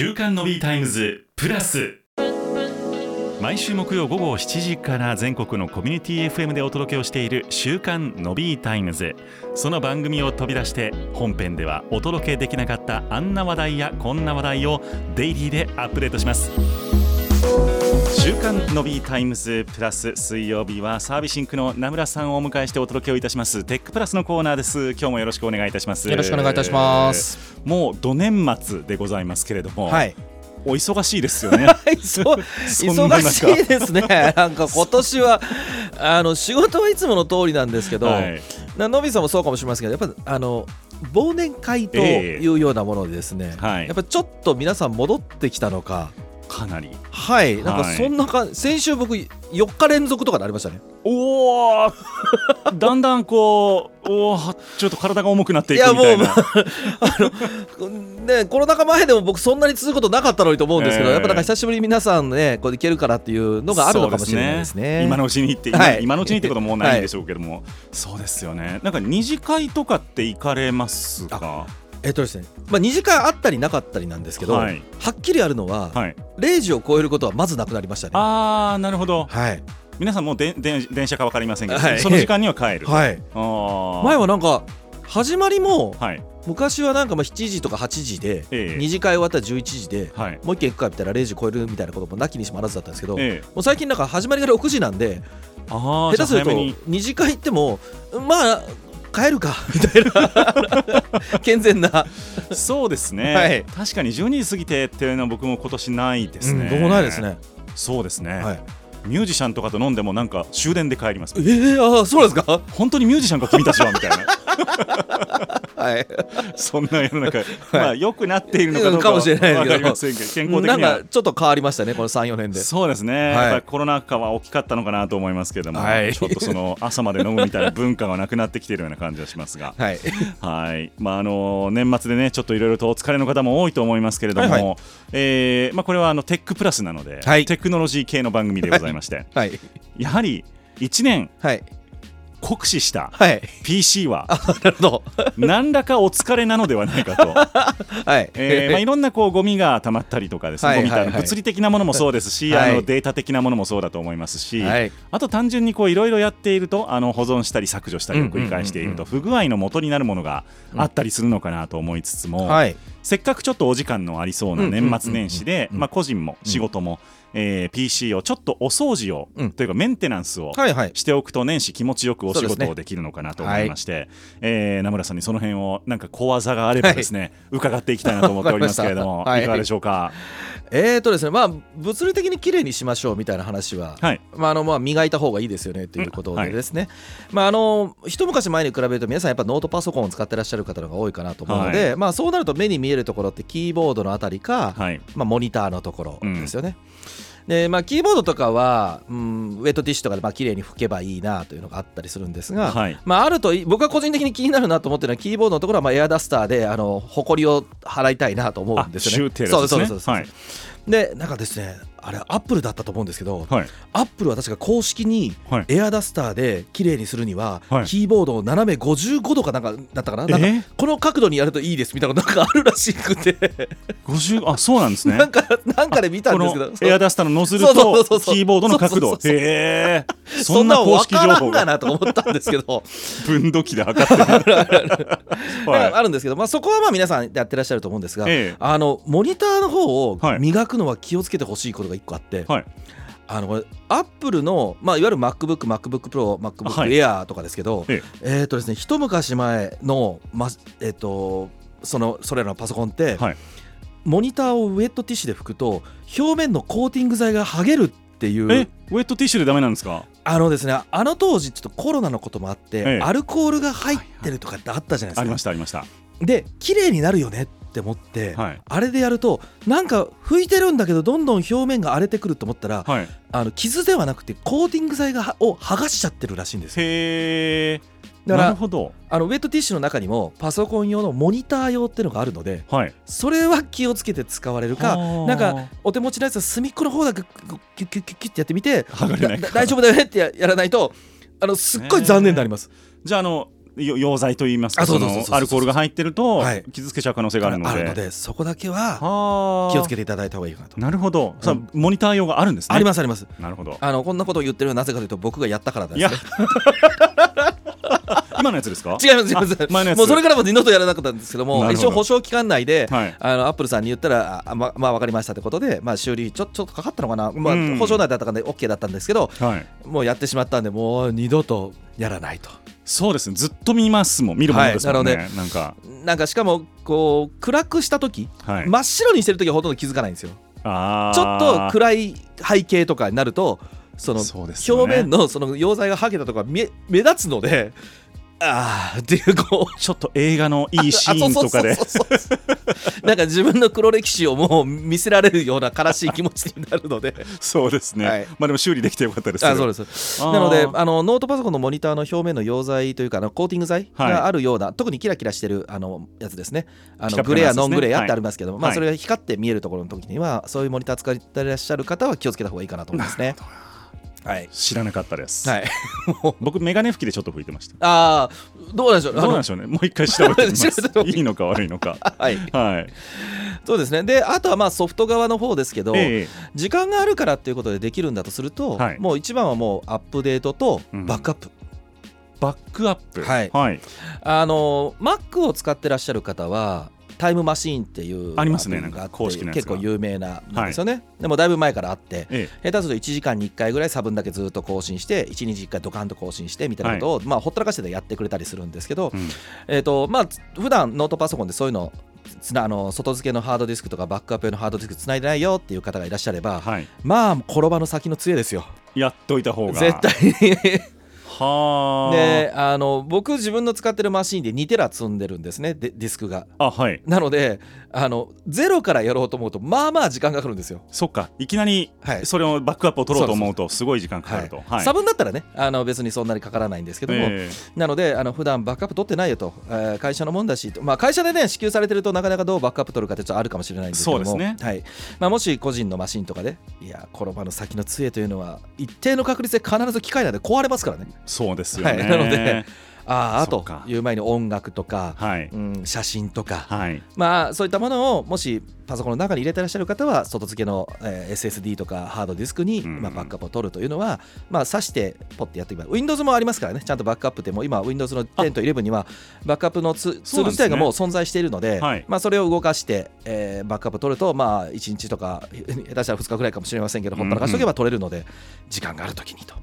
週刊のビータイムズプラス。毎週木曜午後7時から全国のコミュニティ FM でお届けをしている週刊のビータイムズ。その番組を飛び出して本編ではお届けできなかったあんな話題やこんな話題をデイリーでアップデートします。週刊のビータイムズプラス水曜日はサービスシンクの名村さんをお迎えしてお届けをいたします。テックプラスのコーナーです。今日もよろしくお願いいたします。よろしくお願いいたします。もうど年末でございますけれども、はい。お忙しいですよね。忙しいですね。なんか今年はあの仕事はいつもの通りなんですけど、はい。なのびさんもそうかもしれませんけどやっぱあの忘年会というようなものでですね、はい。やっぱちょっと皆さん戻ってきたのかかなり。はい。なんかはい。そんなか、先週僕4日連続とかでありましたね。おおだんだんこうおーちょっと体が重くなっていくいやもうみたいな ねコロナ禍前でも僕そんなに続くことなかったのにと思うんですけど、ええやっぱなんか久しぶりに皆さんねこういけるからっていうのがあるのかもしれないですね。今のうちにって、今はい。今のうちにってこともないんでしょうけども、そうですよね。なんか二次会とかって行かれますか？えっとですね、まあ、2時間あったりなかったりなんですけど、ははいっきりあるのは、はい。0時を超えることはまずなくなりましたね。あーなるほど。はい、皆さんもうでで電車か分かりませんけど、はい。その時間には帰る、はい、前はなんか始まりもはい。昔はなんかまあ7時とか8時で、ええ。2次会終わったら11時で、はい。もう一軒行くかみたいな0時超えるみたいなこともなきにしもあらずだったんですけど、ええ。もう最近なんか始まりが6時なんであー下手するとじゃあ早めに。2次会行ってもまあ帰るか。みたいな。健全な、そうですね、はい。確かに12時過ぎてっていうのは僕も今年ないですね、うん僕もないですね。そうですね、はい、ミュージシャンとかと飲んでもなんか終電で帰ります。えー、ああそうですか？本当にミュージシャンか君たちはみたいな。はい。そんな世の中、まあ良くなっているのかどうかかもしれないですけど健康的なんにはかちょっと変わりましたねこの34年で。そうですね、はい。コロナ禍は大きかったのかなと思いますけども、はい。ちょっとその朝まで飲むみたいな文化がなくなってきているような感じはしますが。はい。はい。まあ、あの年末でねちょっといろいろとお疲れの方も多いと思いますけれども、はい。はえーまあ、これはあのテックプラスなので、はい。テクノロジー系の番組でございまして、はい。やはり1年はい。酷使したはい。PC は何らかお疲れなのではないかと、はい。えーまあ、いろんなこうゴミが溜まったりとかですね、はいは物理的なものもそうですし、はい。あのデータ的なものもそうだと思いますし、はい。あと単純にこういろいろやっているとあの保存したり削除したりを繰り返していると不具合の元になるものがあったりするのかなと思いつつも、はい。せっかくちょっとお時間のありそうな年末年始でうんまあ個人も仕事も、えー PC をちょっとお掃除を、うん。というかメンテナンスをはいはい。しておくと年始気持ちよくお仕事をできるのかなと思いまして、えー名村さんにその辺をなんか小技があればですね、伺っていきたいなと思っておりますけれども、いいかがでしょうか？えーとですねまあ物理的に綺麗にしましょうみたいな話は、はい。まああのまあ磨いた方がいいですよねということでですね、まああの一昔前に比べると皆さんやっぱノートパソコンを使ってらっしゃる方の方が多いかなと思うので、まあそうなると目に見えるところってキーボードのあたりか、はい。まあ、モニターのところですよね。でまあ、キーボードとかは、うん、ウェットティッシュとかでまあ綺麗に拭けばいいなというのがあったりするんですが、はい。まあ、あるとい僕は個人的に気になるなと思ってるのはキーボードのところはまあエアダスターであのホコリを払いたいなと思うんですよね。あシューってやるやつですね。そうそうそうそうはい。でなんかですねあれアップルだったと思うんですけど、はい。アップルは確か公式にはい。エアダスターで綺麗にするには、はい。キーボードを斜め55度かなんかだったかな？なんかえこの角度にやるといいですみたいなのなんかあるらしくて。50あそうなんですね。なんかなんかで見たこんですけど。のエアダスターのノズルとキーボードの角度。へえ。そ そんな公式情報からんががなと思ったんですけど。分度器で測ってるあるんですけど、まあ、そこはまあ皆さんやってらっしゃると思うんですが、ええ。あのモニターの方をはい。磨くのは気をつけてほしいことが一個あって、はい。あのこれアップルの、まあ、いわゆる MacBook、MacBookPro、MacBook はい。Air とかですけど、ええ。ーとですね、一昔前の、まえー、とそのそれらのパソコンって、はい。モニターをウェットティッシュで拭くと表面のコーティング剤が剥げるっていうえウェットティッシュでダメなんですか？あのですねあの当時ちょっとコロナのこともあって、ええ。アルコールが入ってるとかってあったじゃないですか。ありましたありました。で綺麗になるよねって思って、はい。あれでやるとなんか拭いてるんだけどどんどん表面が荒れてくると思ったら、はい。あの傷ではなくてコーティング剤がはを剥がしちゃってるらしいんですよ。へえだからなるほど。あのウェットティッシュの中にもパソコン用のモニター用っていうのがあるのではい。それは気をつけて使われるかはあなんかお手持ちのやつは隅っこの方だけキュッキュッキュッキュッってやってみて剥がれないだだ大丈夫だよねってややらないとあのすっごい残念になります。じゃああのよ溶剤といいますかアルコールが入ってるとはい。傷つけちゃう可能性があるので,、あるのでそこだけはは気をつけていただいた方がいいかなと。なるほど、うん。モニター用があるんですね。ありますあります。なるほど。あのこんなことを言ってるのはなぜかというと僕がやったからですね。今のやつですか？違います違います。あ前のやつ。もうそれからも二度とやらなかったんですけども一応保証期間内で、はい。あのアップルさんに言ったらあままあ分かりましたってことで、まあ、修理ちょちょっとかかったのかな、まあうん。保証内だったからで OK だったんですけどはい。もうやってしまったんでもう二度とやらないと。そうですね。ずっと見ますもん。見るものですもんね、はいななんか。なんかしかもこう暗くした時、はい。真っ白にしてる時はほとんど気づかないんですよ。ちょっと暗い背景とかになるとその表面のその溶剤がはけたとか目立つのでああっていうこうちょっと映画のいいシーンとかで。なんか自分の黒歴史をもう見せられるような悲しい気持ちになるので。そうですね、はい。まあでも修理できてよかったですあそうです。なのであのノートパソコンのモニターの表面の溶剤というかあのコーティング剤はい。があるような、特にキラキラしてるあのやつですね。あのグレア、ノングレアっはい。てありますけども、まあ、はい。それが光って見えるところの時にはそういうモニター使ってらっしゃる方は気をつけた方がいいかなと思いますね。はい、知らなかったです、はい、僕メガネ拭きでちょっと拭いてました。ああどうなんでしょう？どうなんでしょうね。もう一回調べてみます。いいのか悪いのか。はい、はい。そうですね。であとはまあソフト側の方ですけど、ええ。時間があるからっていうことでできるんだとすると、はい。もう一番はもうアップデートとうん。バックアップ、バックアップ。はい。はい、あの Mac を使ってらっしゃる方はタイムマシーンっていうありますねなんか公式結構有名なんですよね、でもだいぶ前からあってえ下手すると1時間に1回ぐらい差分だけずっと更新して1日1回ドカンと更新してみたいなことを、まあ、ほったらかしてでやってくれたりするんですけど、えうん。えーとまあ、普段ノートパソコンでそういうのつなあの外付けのハードディスクとかバックアップ用のハードディスクつないでないよっていう方がいらっしゃれば、はい。まあ転ばの先の杖ですよ。やっといた方が。絶対にはあ。であの僕自分の使ってるマシンで2テラ積んでるんですねでディスクが。あはい。なのであのゼロからやろうと思うとまあまあ時間がかかるんですよ。そっか。いきなりはい。それをバックアップを取ろうと思うとすごい時間かかると。はい。差分だったらねあの別にそんなにかからないんですけども、えなのであの普段バックアップ取ってないよと、えー会社のもんだし、まあ、会社でね支給されてるとなかなかどうバックアップ取るかってちょっとあるかもしれないんですけども。そうですね。はい。まあ、もし個人のマシンとかでいや転ばの先の杖というのは一定の確率で必ず機械なんで壊れますからね。えそうですよね、はいなのであああという前に音楽とか、はい。うん、写真とか、はい。まあそういったものをもしパソコンの中に入れてらっしゃる方は外付けの、えー SSD とかハードディスクに、うん。まあ、バックアップを取るというのは、まあ、挿してポッてやっていけば Windows もありますからね。ちゃんとバックアップってもう今 Windows の10と11にはバックアップのツツール自体がもう存在しているのではい。まあ、それを動かして、えーバックアップ取るとまあ1日とか下手したら2日ぐらいかもしれませんけどほったらかしとけば取れるので時間があると。きにと。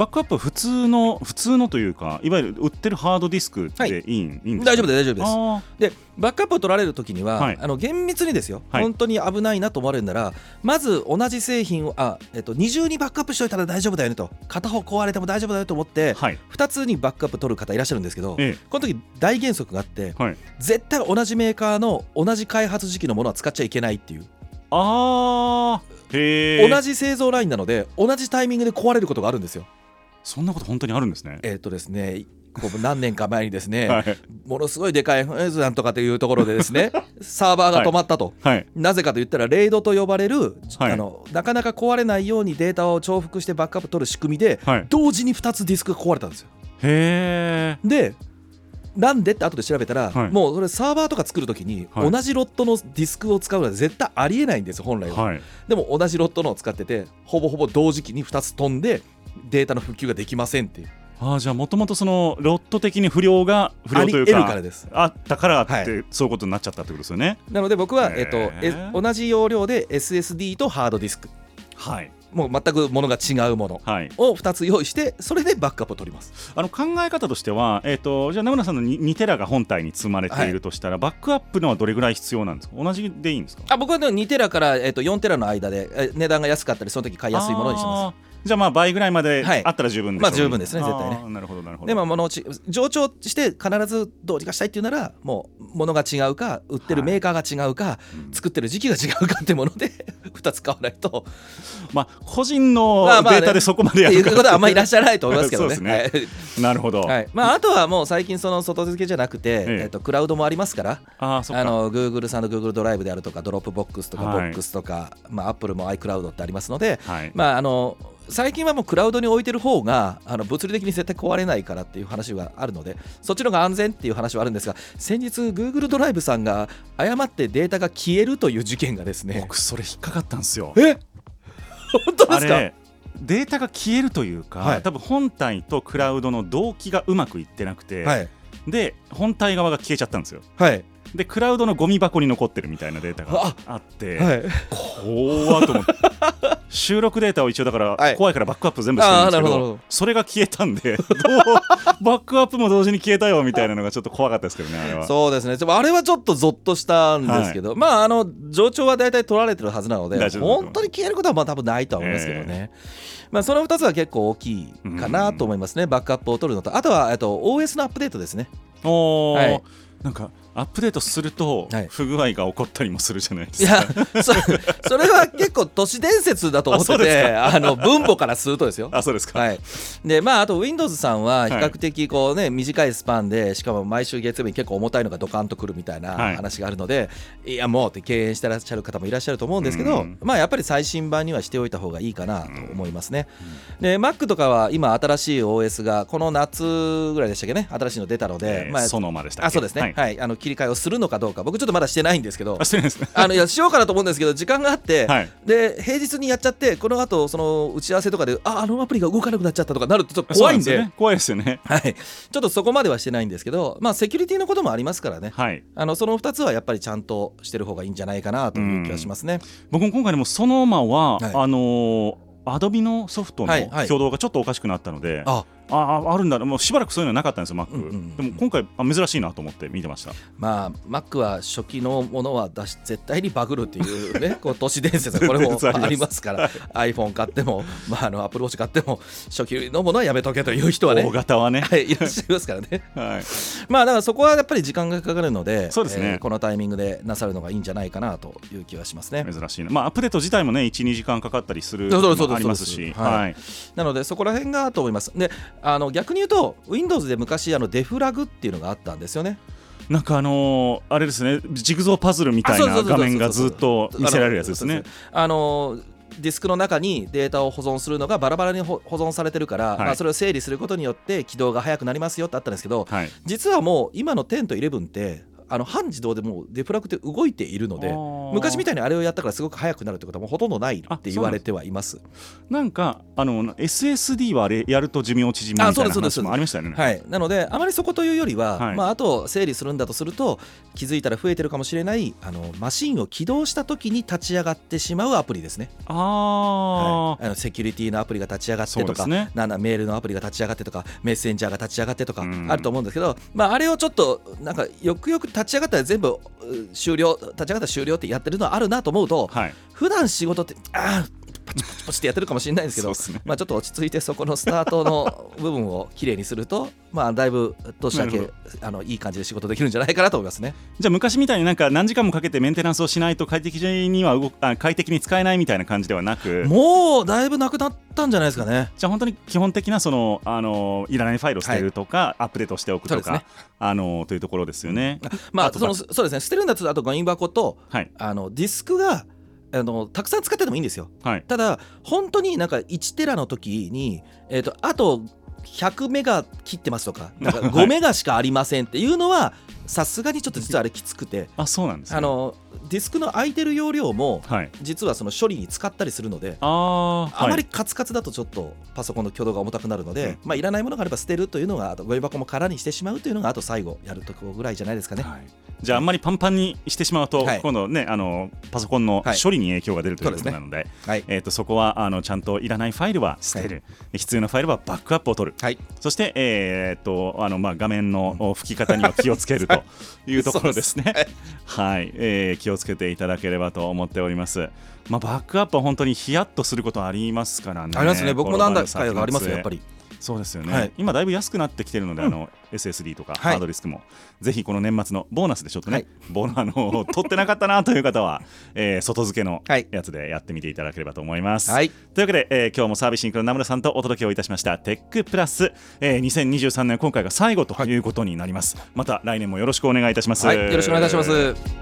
バックアップ普通の普通のというかいわゆる売ってるハードディスクでい。い,、い、いんですか？大丈夫です大丈夫です。あでバックアップを取られるときには、はい。あの厳密にですよ、はい。本当に危ないなと思われるならまず同じ製品をあ、えっと、二重にバックアップしておいたら大丈夫だよねと。片方壊れても大丈夫だよと思って、ーはい。2つにバックアップ取る方いらっしゃるんですけど、えこの時大原則があってえはい。絶対同じメーカーの同じ開発時期のものは使っちゃいけないっていう、あー。へえ同じ製造ラインなので同じタイミングで壊れることがあるんですよ。そんなこと本当にあるんですね。えっ、とですねこう何年か前にですね、はい。ものすごいでかいフェーズなんとかというところでですね サーバーが止まったと。はい。なぜかと言ったら、レイドと呼ばれる、はい。あのなかなか壊れないようにデータを重複してバックアップ取る仕組みで、はい。同時に2つディスクが壊れたんですよ。へえで、なんでって後で調べたら、はい。もうそれサーバーとか作るときに、はい。同じロットのディスクを使うのは絶対ありえないんですよ、本来は。はい。でも同じロットのを使ってて、ほぼほぼ同時期に2つ飛んで、データの復旧ができませんっていう。あーじゃあもともとそのロット的に不良が不良というかからです。あったからって、はい。そういうことになっちゃったってことですよね。なので僕は、えっと、え同じ容量で SSD とハードディスク、はい。もう全くものが違うもの。はい。を2つ用意して、それでバックアップを取ります。あの考え方としては、えー、とじゃあ名村さんの 2, 2テラが本体に積まれているとしたら、バックアップのはどれぐらい必要なんですか？同じでいいんですか？あ僕はね2テラから、えっと4テラの間でえ値段が安かったり、その時買いやすいものにしまあーじゃあまあ倍ぐらいまではい。あったら十分でしょう。まあ十分ですね絶対ね。あーなるほどなるほす。ど。でも物をち冗長して必ずどうにかしたいっていうならもう物が違うか売ってるメーカーが違うか、うん。作ってる時期が違うかってもので 2つ買わないと。まあ個人のまあまあね。データでそこまでっていう。やるかことはあんまりいらっしゃらないと思いますけどね。そうですはい。なるほど、はい。まあ、あとはもう最近その外付けじゃなくて、ええ。えっとクラウドもありますから。ああそっか。あの Google さんの Google ドライブであるとか Dropbox とかはい。Box とか、まあ、Apple も iCloud ってありますので、はい、まあ、あの最近はもうクラウドに置いてる方があの物理的に絶対壊れないからっていう話があるのでそっちの方が安全っていう話はあるんですが先日 Google ドライブさんが誤ってデータが消えるという事件がですね。僕それ引っかかったんですよ。え？本当ですか？データが消えるというか、はい。多分本体とクラウドの同期がうまくいってなくて、はい。で本体側が消えちゃったんですよ。はいでクラウドのゴミ箱に残ってるみたいなデータがあって、はい。怖っと思って。収録データを一応だから、はい。怖いからバックアップ全部してるんですけどそれが消えたんで バックアップも同時に消えたよみたいなのがちょっと怖かったですけどねあれは。そうですね。でもあれはちょっとゾッとしたんですけど、まああの上長は大体取られてるはずなので本当に消えることはまあ多分ないとは思いますけどね、まあその2つは結構大きいかなと思いますね、バックアップを取るのと。あとはえっと OS のアップデートですね。おー。はい。なんかアップデートするとはい。不具合が起こったりもするじゃないですいか、やそれそれは結構都市伝説だと思っててあの分母からするとですよ。あそうですか、はい、でまああと Windows さんは比較的こうね、短いスパンでしかも毎週月曜日に結構重たいのがドカンとくるみたいなはい。話があるので、い、やもうって敬遠してらっしゃる方もいらっしゃると思うんですけど、うん。まあやっぱり最新版にはしておいた方がいいかなと思いますね、で Mac とかは今新しい OS がこの夏ぐらいでしたっけね？新しいの出たので、えーまあソノマでしたっけ？あそうですね、ははい。いあの切り替えをするのかどうか僕ちょっとまだしてないんですけどあしてないです。ね あのいやしようかなと思うんですけど時間があって、はい。で平日にやっちゃってこの後その打ち合わせとかでああのアプリが動かなくなっちゃったとかなるとちょっと怖いんで。ね。怖いですよね。はい、ちょっとそこまではしてないんですけどまあセキュリティのこともありますからね。はい。あのその2つはやっぱりちゃんとしてる方がいいんじゃないかなという気がしますね。僕も今回でもソノマは、はい。あのーアドビのソフトのはいはい。挙動がちょっとおかしくなったので、ああああるんだ。もうしばらくそういうのなかったんですよ Mac、うんうんうんでも今回あ珍しいなと思って見てました。まあ Mac は初期のものは出し絶対にバグるっていうね こう都市伝説がこれも ありますから。iPhone 買っても、まあ、あの Apple Watch 買っても初期のものはやめとけという人はね。大型はね、はい、いらっしゃいますからね。はい、まあだからそこはやっぱり時間がかかるのでそうですね。えーこのタイミングでなさるのがいいんじゃないかなという気はしますね。珍しいな。まあアップデート自体もね12時間かかったりするのもありますし。はい。はい。なのでそこら辺がと思います。であの逆に言うと Windows で昔あのデフラグっていうのがあったんですよね。なんかあのーあれですねジグゾーパズルみたいな画面がずっと見せられるやつですね。あのディスクの中にデータを保存するのがバラバラに保保存されてるから、はい。まあ、それを整理することによって起動が速くなりますよってあったんですけどはい。実はもう今の10と11ってあの半自動でもうデフラグって動いているので昔みたいにあれをやったからすごく速くなるってことはもうほとんどないって言われてはいます。なんかあの SSD はあれやると寿命縮むみたいな話もありましたよね。はい、なのであまりそこというよりは、はい。まあ、あと整理するんだとすると気づいたら増えてるかもしれないあのマシンを起動した時に立ち上がってしまうアプリですね、あはい、あのセキュリティのアプリが立ち上がってとか、ね。なメールのアプリが立ち上がってとかメッセンジャーが立ち上がってとかうん。あると思うんですけど、まあ、あれをちょっとなんかよくよく立ち上がったら全部う終了立ち上がったら終了ってやってるのはあるなと思うと、はい。普段仕事ってあーパチパチパチってやってるかもしれないんですけど、ねまあ、ちょっと落ち着いてそこのスタートの部分をきれいにすると、まあ、だいぶ年明けあのいい感じで仕事できるんじゃないかなと思いますね。じゃあ昔みたいになんか何時間もかけてメンテナンスをしないと快適には動くあ快適に使えないみたいな感じではなくもうだいぶなくなったんじゃないですかね。じゃあ本当に基本的なそのあのいらないファイルを捨てるとか、アップデートしておくとか、ねあのというところですよね。まあそのそうですね捨てるんだとあとゴミ箱とはいあのディスクがあのたくさん使っててもいいんですよ。はい。ただ本当になんか1テラの時に、えー、とあと100メガ切ってますとか なんかはい。5メガしかありませんっていうのはさすがにちょっと実はあれきつくて。あそうなんですね。あのディスクの空いてる容量もはい。実はその処理に使ったりするのであーあまりはいカツカツだとちょっとパソコンの挙動が重たくなるので、うんまあ、いらないものがあれば捨てるというのがあとゴミ箱も空にしてしまうというのがあと最後やるところぐらいじゃないですかね。はいじゃああんまりパンパンにしてしまうと、はい。今度ねあのパソコンのはい。処理に影響が出るということなので,、はい、えー、とそこはあのちゃんといらないファイルは捨てる、必要なファイルはバックアップを取る。はい、そして、えー、とあのまあ画面のお吹き方には気をつけると いうところですね。はい、えー気をつけていただければと思っております。まあ、バックアップは本当にヒヤッとすることありますからね。ありますね。僕も何だ回かありますよやっぱり。そうですよね、はい。今だいぶ安くなってきてるので、あの SSD とかはい。ハードディスクも、ぜひこの年末のボーナスでちょっとね、はい。ボーナあの取ってなかったなという方は、えー外付けのはい。やつでやってみていただければと思います。はい。というわけで、えー今日もサービスシンクの名村さんとお届けをいたしました。テックプラス、えー2023年今回が最後ということになります、また来年もよろしくお願いいたします、はい、よろしくお願いいたします。